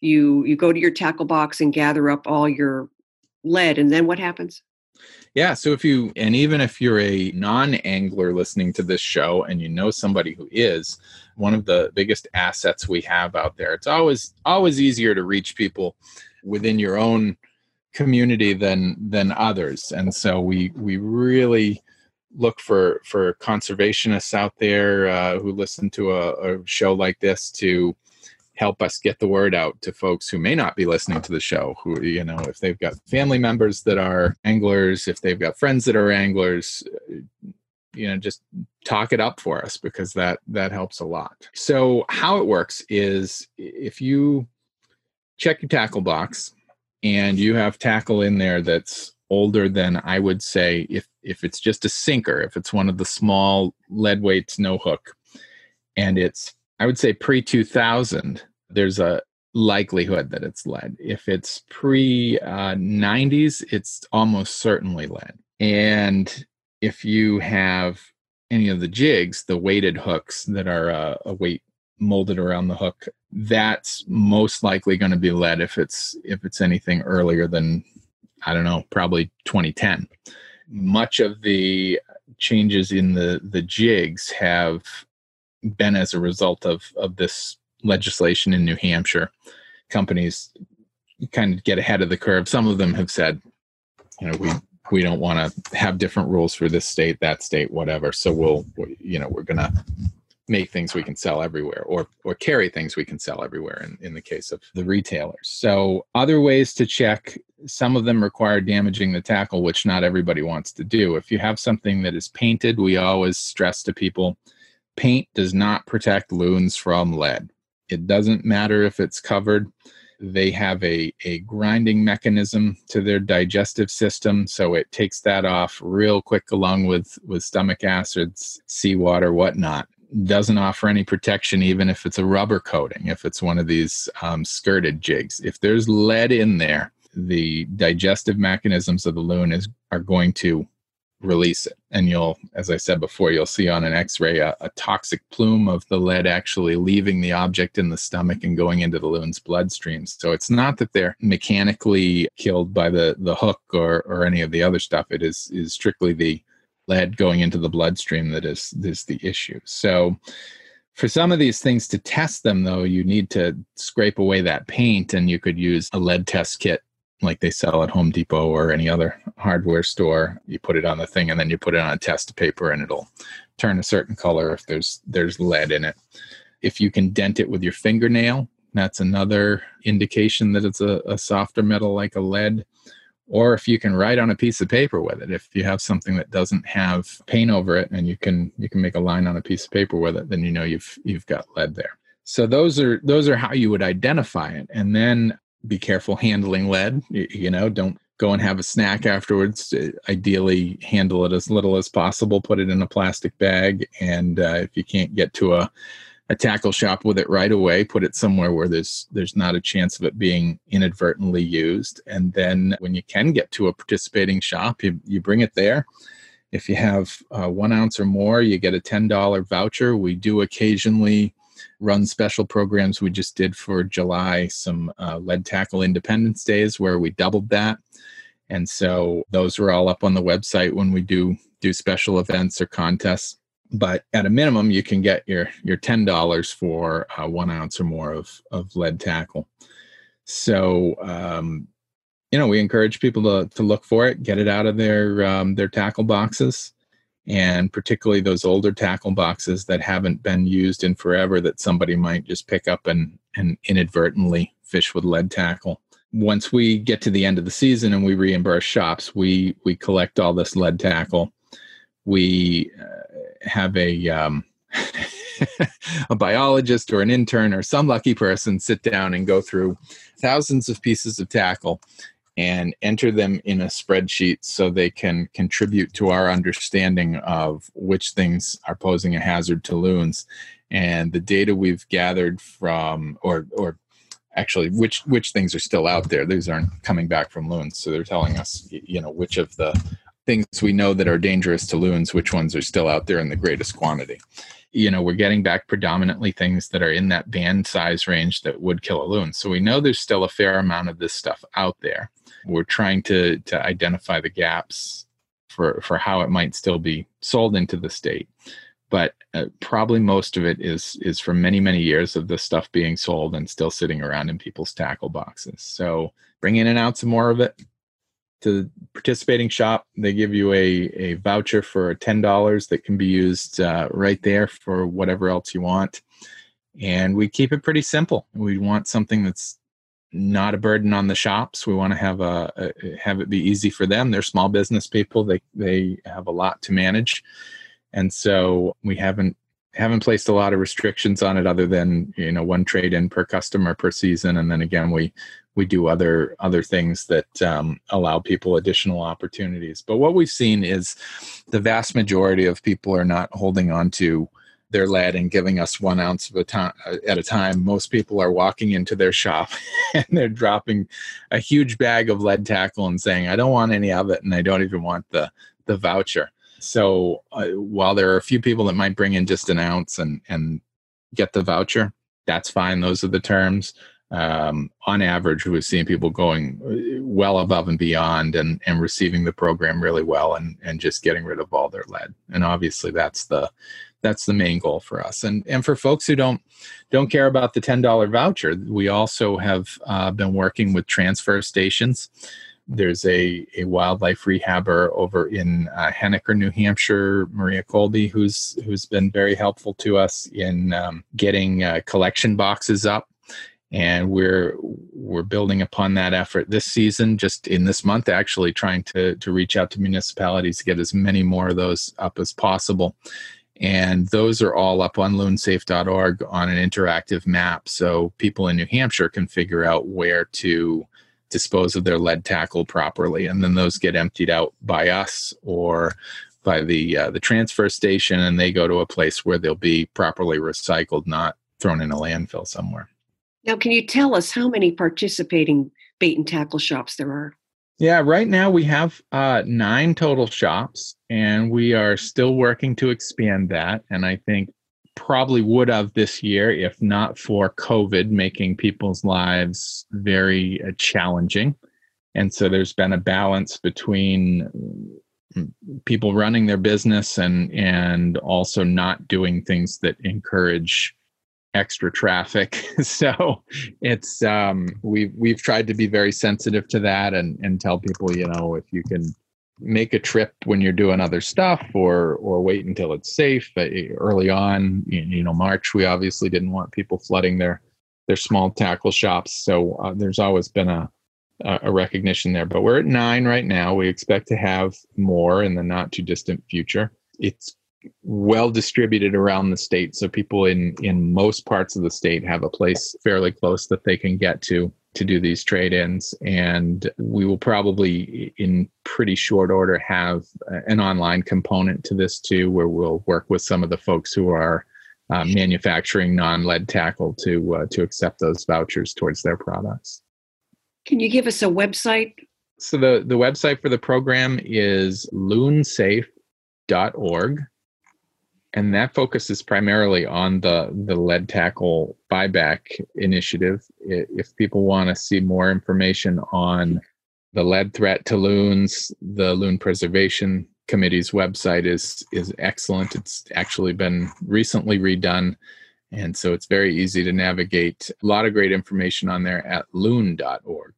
You you go to your tackle box and gather up all your lead, and then what happens? Yeah, so if you and even if you're a non-angler listening to this show and you know somebody who is, one of the biggest assets we have out there. It's always always easier to reach people within your own community than than others and so we we really look for for conservationists out there uh, who listen to a, a, show like this to help us get the word out to folks who may not be listening to the show who you know if they've got family members that are anglers if they've got friends that are anglers you know just talk it up for us because that that helps a lot. So how it works is if you check your tackle box and you have tackle in there that's older than I would say if if it's just a sinker, if it's one of the small lead weights no hook, and it's I would say pre 2000, there's a likelihood that it's lead. If it's pre uh, 90s, it's almost certainly lead. And if you have any of the jigs, the weighted hooks that are uh, a weight molded around the hook that's most likely going to be lead if it's if it's anything earlier than i don't know probably 2010 much of the changes in the the jigs have been as a result of of this legislation in New Hampshire. Companies kind of get ahead of the curve. Some of them have said, you know, we we don't want to have different rules for this state, that state, whatever. So we'll, you know, we're gonna make things we can sell everywhere or or carry things we can sell everywhere in, in the case of the retailers. So other ways to check some of them require damaging the tackle which not everybody wants to do. If you have something that is painted we always stress to people paint does not protect loons from lead. It doesn't matter if it's covered. They have a, a grinding mechanism to their digestive system so it takes that off real quick along with with stomach acids seawater whatnot doesn't offer any protection even if it's a rubber coating if it's one of these um, skirted jigs. If there's lead in there the digestive mechanisms of the loon is are going to release it. And you'll as i said before you'll see on an x-ray a, a, toxic plume of the lead actually leaving the object in the stomach and going into the loon's bloodstream. So it's not that they're mechanically killed by the the hook or or any of the other stuff. It is is strictly the lead going into the bloodstream that is is the issue so for some of these things to test them though you need to scrape away that paint and you could use a lead test kit like they sell at Home Depot or any other hardware store. You put it on the thing and then you put it on a test paper and it'll turn a certain color if there's there's lead in it. If you can dent it with your fingernail, that's another indication that it's a, a softer metal like a lead. Or if you can write on a piece of paper with it, if you have something that doesn't have paint over it and you can you can make a line on a piece of paper with it, then you know you've you've got lead there. So those are those are how you would identify it. And then be careful handling lead. You, know, don't go and have a snack afterwards. Uh, ideally, handle it as little as possible. Put it in a plastic bag, and uh, if you can't get to a a tackle shop with it right away, put it somewhere where there's there's not a chance of it being inadvertently used. And then when you can get to a participating shop, you you bring it there. If you have uh, one ounce or more, you get a ten dollar voucher. We do occasionally run special programs. We just did for July some uh, lead tackle independence days where we doubled that. And so those are all up on the website when we do do special events or contests. But at a minimum, you can get your your ten dollars for uh, one ounce or more of of lead tackle. So um, you know, we encourage people to to look for it, get it out of their um, their tackle boxes and particularly those older tackle boxes that haven't been used in forever that somebody might just pick up and, and inadvertently fish with lead tackle. Once we get to the end of the season and we reimburse shops, we we collect all this lead tackle. We uh, have a um, [LAUGHS] a biologist or an intern or some lucky person sit down and go through thousands of pieces of tackle and enter them in a spreadsheet so they can contribute to our understanding of which things are posing a hazard to loons. And the data we've gathered from or or actually which which things are still out there these aren't coming back from loons. So they're telling us you know which of the things we know that are dangerous to loons which ones are still out there in the greatest quantity. You know we're getting back predominantly things that are in that banned size range that would kill a loon. So we know there's still a fair amount of this stuff out there. We're trying to to identify the gaps for for how it might still be sold into the state. But uh, probably most of it is is from many many years of this stuff being sold and still sitting around in people's tackle boxes. So bring in and out some more of it to the participating shop they give you a, a voucher for $10 that can be used uh, right there for whatever else you want and we keep it pretty simple we want something that's not a burden on the shops. We want to have a, a, have it be easy for them. They're small business people. They they have a lot to manage, and so we haven't haven't placed a lot of restrictions on it other than you know one trade in per customer per season, and then again we we do other other things that um, allow people additional opportunities. But what we've seen is the vast majority of people are not holding on to their lead and giving us one ounce a time at a time. Most people are walking into their shop [LAUGHS] and they're dropping a huge bag of lead tackle and saying, "I don't want any of it, and I don't even want the the voucher." So uh, while there are a few people that might bring in just an ounce and and get the voucher, that's fine. Those are the terms. Um, on average, we've seen people going uh, well above and beyond and, and receiving the program really well and, and just getting rid of all their lead. And obviously, that's the that's the main goal for us. And and for folks who don't don't care about the ten dollar voucher, we also have uh, been working with transfer stations. There's a, a wildlife rehabber over in uh, Henniker, New Hampshire, Maria Colby, who's who's been very helpful to us in um, getting uh, collection boxes up and we're we're building upon that effort this season just in this month actually trying to to reach out to municipalities to get as many more of those up as possible. And those are all up on loonsafe.org on an interactive map so people in new hampshire can figure out where to dispose of their lead tackle properly. And then those get emptied out by us or by the uh, the transfer station and they go to a place where they'll be properly recycled not thrown in a landfill somewhere now, can you tell us how many participating bait and tackle shops there are? Yeah, right now we have uh, nine total shops, and we are still working to expand that. And I think probably would have this year if not for COVID making people's lives very uh, challenging. And so there's been a balance between mm, people running their business and and also not doing things that encourage extra traffic. [LAUGHS] so it's um, we've we've tried to be very sensitive to that and and tell people, you know, if you can make a trip when you're doing other stuff or or wait until it's safe uh, early on you know march we obviously didn't want people flooding their their small tackle shops. So uh, there's always been a a recognition there but we're at nine right now. We expect to have more in the not too distant future. It's well distributed around the state. So people in in most parts of the state have a place fairly close that they can get to to do these trade-ins. And we will probably in pretty short order have an online component to this too where we'll work with some of the folks who are uh, manufacturing non-lead tackle to uh, to accept those vouchers towards their products. Can you give us a website? So the the website for the program is loonsafe.org and that focuses primarily on the the lead tackle buyback initiative. If people want to see more information on the lead threat to loons, the Loon Preservation Committee's website is is excellent. It's actually been recently redone, and so it's very easy to navigate. A lot of great information on there at loon.org.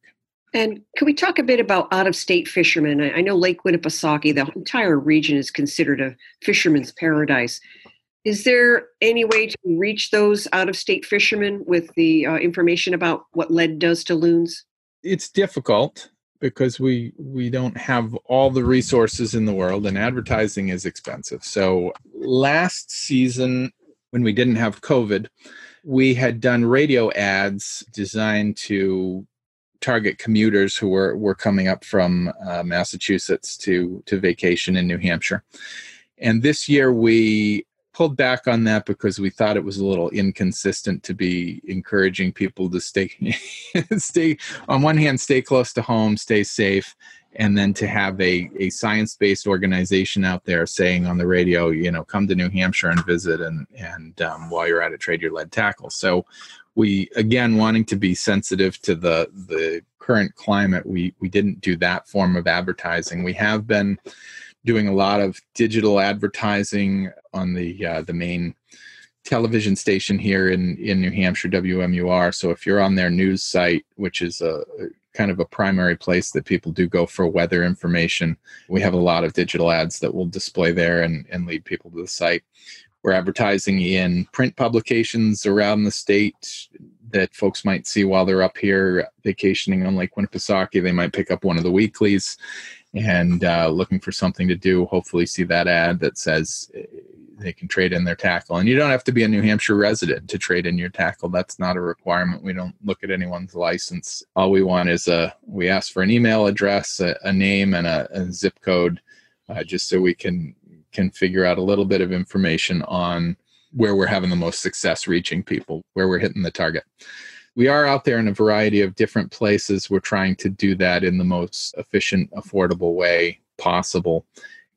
And can we talk a bit about out of state fishermen? I know Lake Winnipesaukee, the entire region is considered a fisherman's paradise. Is there any way to reach those out of state fishermen with the uh, information about what lead does to loons? It's difficult because we we don't have all the resources in the world and advertising is expensive. So last season when we didn't have COVID, we had done radio ads designed to target commuters who were were coming up from uh, Massachusetts to to vacation in New Hampshire. And this year we pulled back on that because we thought it was a little inconsistent to be encouraging people to stay [LAUGHS] stay on one hand stay close to home, stay safe, and then to have a, a science-based organization out there saying on the radio you know come to new hampshire and visit and and um, while you're at it trade your lead tackle so we again wanting to be sensitive to the the current climate we we didn't do that form of advertising. We have been doing a lot of digital advertising on the uh, the main television station here in in New Hampshire WMUR so if you're on their news site which is a kind of a primary place that people do go for weather information we have a lot of digital ads that will display there and, and lead people to the site we're advertising in print publications around the state that folks might see while they're up here vacationing on Lake Winnipesaukee. They might pick up one of the weeklies and uh, looking for something to do. Hopefully, see that ad that says eh, they can trade in their tackle. And you don't have to be a New Hampshire resident to trade in your tackle. That's not a requirement. We don't look at anyone's license. All we want is a we ask for an email address, a, a name, and a, a zip code, uh, just so we can can figure out a little bit of information on where we're having the most success reaching people, where we're hitting the target. We are out there in a variety of different places. We're trying to do that in the most efficient, affordable way possible.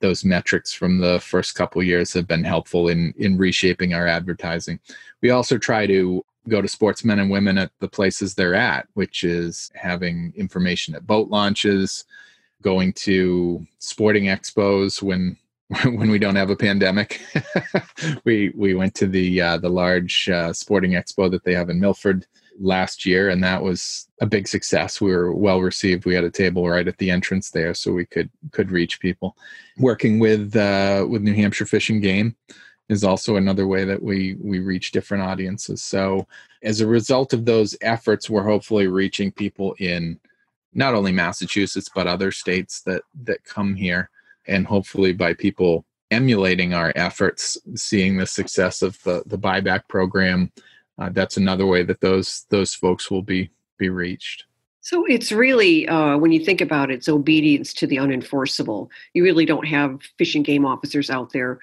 Those metrics from the first couple years have been helpful in in reshaping our advertising. We also try to go to sportsmen and women at the places they're at, which is having information at boat launches, going to sporting expos when [LAUGHS] when we don't have a pandemic. [LAUGHS] we we went to the uh, the large uh, sporting expo that they have in Milford last year, and that was a big success. We were well received. We had a table right at the entrance there, so we could could reach people. Working with uh, with New Hampshire Fish and Game is also another way that we we reach different audiences. So as a result of those efforts, we're hopefully reaching people in not only Massachusetts but other states that that come here and hopefully by people emulating our efforts, seeing the success of the, the buyback program, uh, that's another way that those those folks will be be reached. So it's really, uh, when you think about it, it's obedience to the unenforceable. You really don't have fish and game officers out there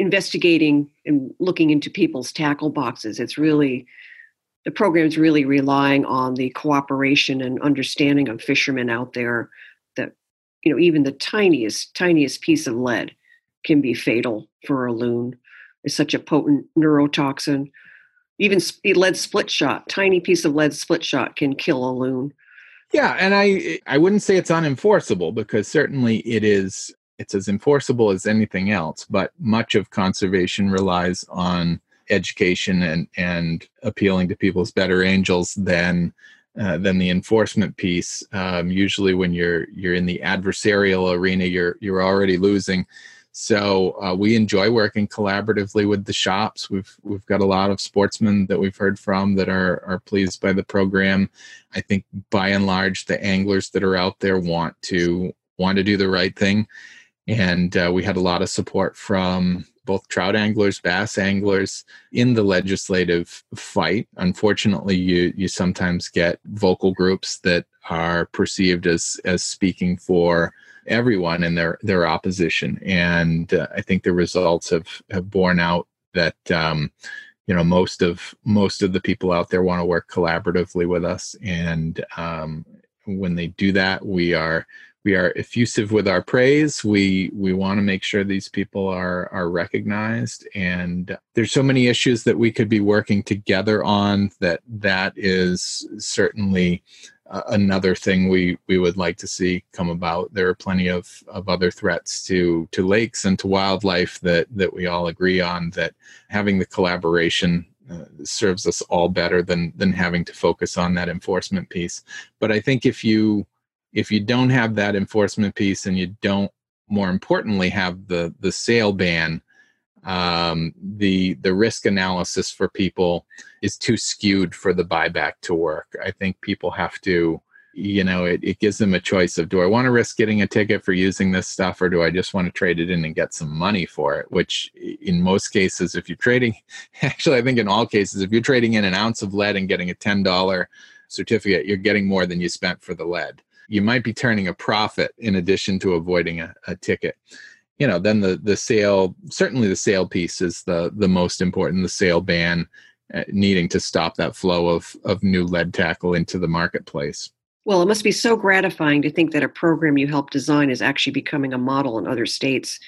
investigating and looking into people's tackle boxes. It's really the program's really relying on the cooperation and understanding of fishermen out there you know even the tiniest tiniest piece of lead can be fatal for a loon. It's such a potent neurotoxin. Even lead split shot tiny piece of lead split shot can kill a loon. Yeah and i i wouldn't say it's unenforceable because certainly it is it's as enforceable as anything else but much of conservation relies on education and and appealing to people's better angels than uh, than the enforcement piece. Um, usually, when you're you're in the adversarial arena, you're you're already losing. So uh, we enjoy working collaboratively with the shops. We've we've got a lot of sportsmen that we've heard from that are are pleased by the program. I think by and large, the anglers that are out there want to want to do the right thing, and uh, we had a lot of support from both trout anglers, bass anglers in the legislative fight. Unfortunately, you you sometimes get vocal groups that are perceived as as speaking for everyone in their their opposition, and uh, I think the results have have borne out that. Um, you know most of most of the people out there want to work collaboratively with us and um, when they do that we are we are effusive with our praise. We we want to make sure these people are are recognized and there's so many issues that we could be working together on that that is certainly uh, another thing we we would like to see come about. There are plenty of of other threats to to lakes and to wildlife that that we all agree on that having the collaboration uh, serves us all better than than having to focus on that enforcement piece. But i think if you if you don't have that enforcement piece and you don't more importantly have the the sale ban um, the the risk analysis for people is too skewed for the buyback to work. I think people have to you know it, it gives them a choice of do i want to risk getting a ticket for using this stuff or do i just want to trade it in and get some money for it? Which in most cases if you're trading [LAUGHS] actually i think in all cases if you're trading in an ounce of lead and getting a $10 certificate you're getting more than you spent for the lead you might be turning a profit in addition to avoiding a, a ticket. You know then the the sale certainly the sale piece is the the most important the sale ban uh, needing to stop that flow of of new lead tackle into the marketplace. Well it must be so gratifying to think that a program you helped design is actually becoming a model in other states.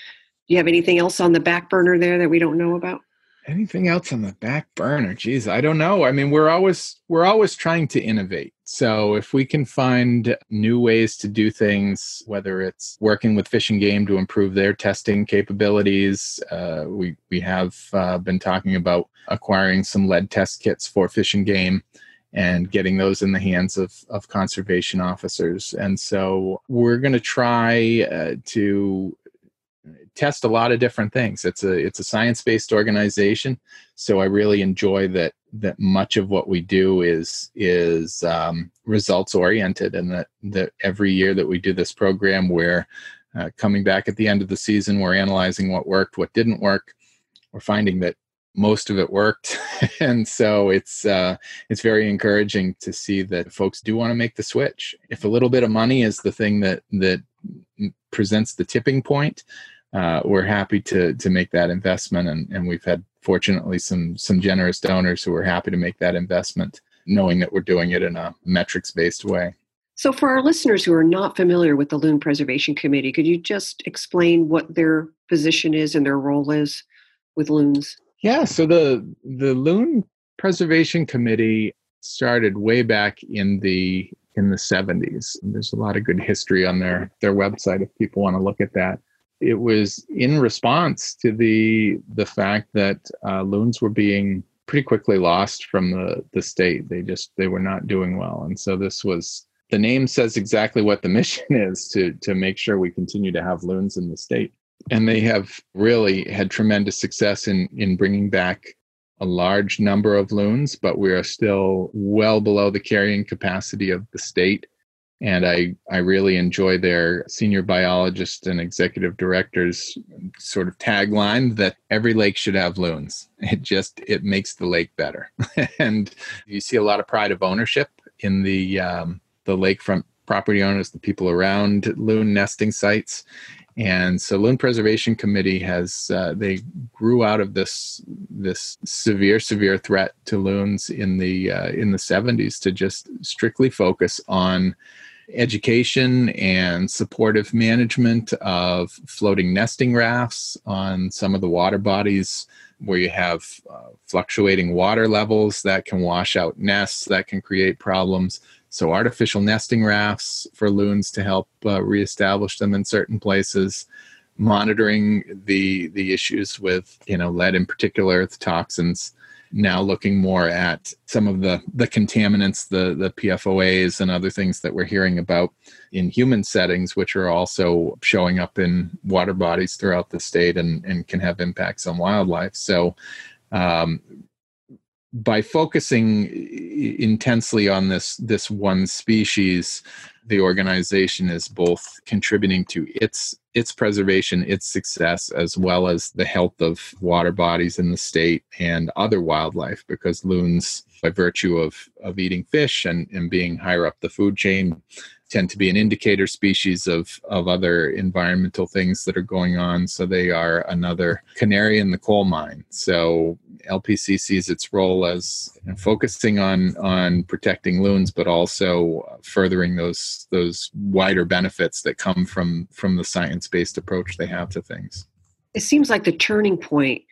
Do you have anything else on the back burner there that we don't know about anything else on the back burner? Geez i don't know. I mean we're always we're always trying to innovate. So if we can find new ways to do things whether it's working with fish and game to improve their testing capabilities uh, we we have uh, been talking about acquiring some lead test kits for fish and game and getting those in the hands of, of conservation officers. And so we're going to try uh, to test a lot of different things. It's a it's a science based organization, so I really enjoy that that much of what we do is is um, results oriented, and that that every year that we do this program, we're uh, coming back at the end of the season, we're analyzing what worked, what didn't work. We're finding that most of it worked, [LAUGHS] and so it's uh, it's very encouraging to see that folks do want to make the switch. If a little bit of money is the thing that that presents the tipping point, uh, we're happy to to make that investment, and, and we've had fortunately some some generous donors who are happy to make that investment, knowing that we're doing it in a metrics based way. So, for our listeners who are not familiar with the Loon Preservation Committee, could you just explain what their position is and their role is with loons? Yeah, so the the Loon Preservation Committee started way back in the in the 70s. There's a lot of good history on their their website if people want to look at that it was in response to the the fact that uh, loons were being pretty quickly lost from the the state. They just they were not doing well, and so this was the name says exactly what the [LAUGHS] mission is to to make sure we continue to have loons in the state. And they have really had tremendous success in in bringing back a large number of loons, but we are still well below the carrying capacity of the state. And I, I really enjoy their senior biologist and executive director's sort of tagline that every lake should have loons. [LAUGHS] It just it makes the lake better, [LAUGHS] and you see a lot of pride of ownership in the um, the lakefront property owners, the people around loon nesting sites, and so loon preservation committee has uh, they grew out of this this severe severe threat to loons in the uh, in the 70s to just strictly focus on education and supportive management of floating nesting rafts on some of the water bodies where you have uh, fluctuating water levels that can wash out nests that can create problems. So artificial nesting rafts for loons to help uh, reestablish them in certain places monitoring the the issues with you know lead in particular the toxins now looking more at some of the the contaminants the the pfoas and other things that we're hearing about in human settings which are also showing up in water bodies throughout the state and and can have impacts on wildlife. So um, by focusing intensely on this this one species the organization is both contributing to its its preservation its success as well as the health of water bodies in the state and other wildlife because loons by virtue of of eating fish and and being higher up the food chain tend to be an indicator species of of other environmental things that are going on. So they are another canary in the coal mine. So lpc sees its role as focusing on on protecting loons but also furthering those those wider benefits that come from from the science-based approach they have to things it seems like the turning point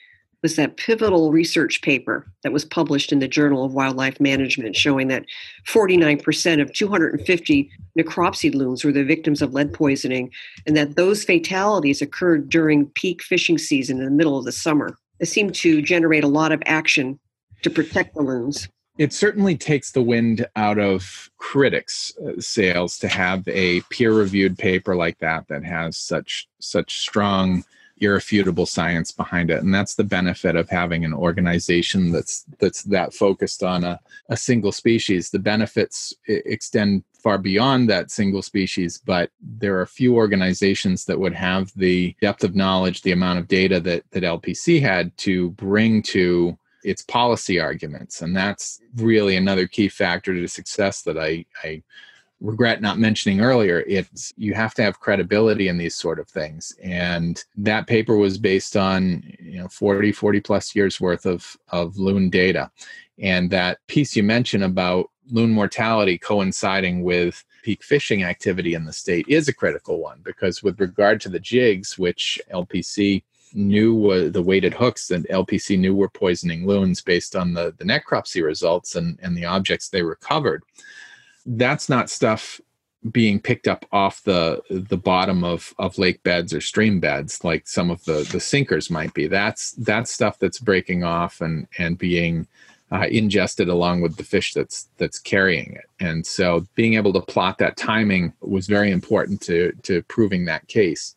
was that pivotal research paper that was published in the Journal of Wildlife Management showing that 49% of 250 necropsy loons were the victims of lead poisoning and that those fatalities occurred during peak fishing season in the middle of the summer. It seemed to generate a lot of action to protect the loons. It certainly takes the wind out of critics' uh, sails to have a peer-reviewed paper like that that has such such strong irrefutable science behind it. And that's the benefit of having an organization that's that's that focused on a, a single species. The benefits extend far beyond that single species but there are few organizations that would have the depth of knowledge the amount of data that that lpc had to bring to its policy arguments and that's really another key factor to success that i i regret not mentioning earlier. It's you have to have credibility in these sort of things and that paper was based on you know 40 40 plus years worth of of loon data. And that piece you mentioned about loon mortality coinciding with peak fishing activity in the state is a critical one because with regard to the jigs which lpc knew was the weighted hooks that lpc knew were poisoning loons based on the the necropsy results and and the objects they recovered. That's not stuff being picked up off the the bottom of of lake beds or stream beds like some of the the sinkers might be. That's that's stuff that's breaking off and and being uh, ingested along with the fish that's that's carrying it. And so being able to plot that timing was very important to to proving that case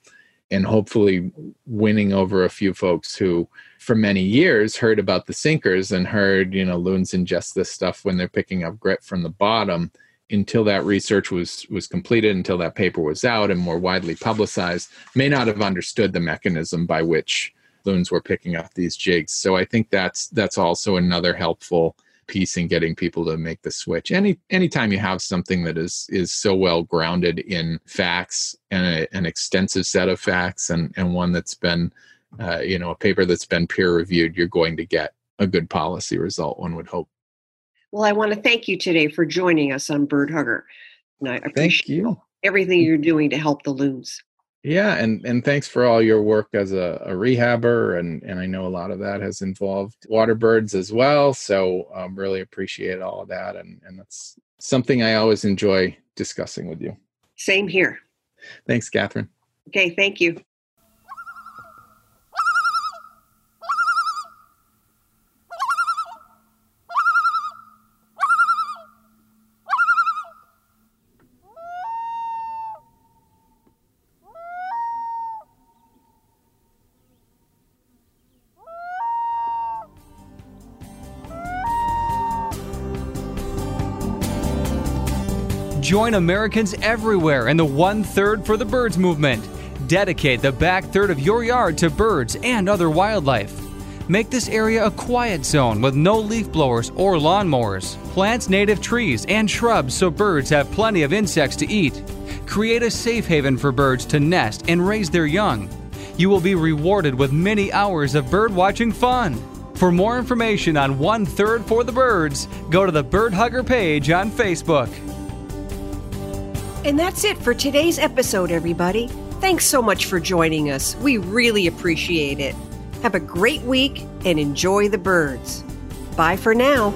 and hopefully winning over a few folks who for many years heard about the sinkers and heard you know loons ingest this stuff when they're picking up grit from the bottom until that research was was completed until that paper was out and more widely publicized may not have understood the mechanism by which loons were picking up these jigs. So i think that's that's also another helpful piece in getting people to make the switch any anytime you have something that is is so well grounded in facts and a, an extensive set of facts and and one that's been uh, you know a paper that's been peer reviewed you're going to get a good policy result one would hope well, I want to thank you today for joining us on Bird Hugger. And I appreciate everything you're doing to help the loons. Yeah, and and thanks for all your work as a, a rehabber, and and I know a lot of that has involved water birds as well. So um, really appreciate all of that, and and that's something I always enjoy discussing with you. Same here. Thanks, Catherine. Okay, thank you. Join Americans everywhere in the One Third for the Birds movement. Dedicate the back third of your yard to birds and other wildlife. Make this area a quiet zone with no leaf blowers or lawnmowers. Plant native trees and shrubs so birds have plenty of insects to eat. Create a safe haven for birds to nest and raise their young. You will be rewarded with many hours of bird watching fun. For more information on One Third for the Birds, go to the Bird Hugger page on Facebook. And that's it for today's episode, everybody. Thanks so much for joining us. We really appreciate it. Have a great week and enjoy the birds. Bye for now.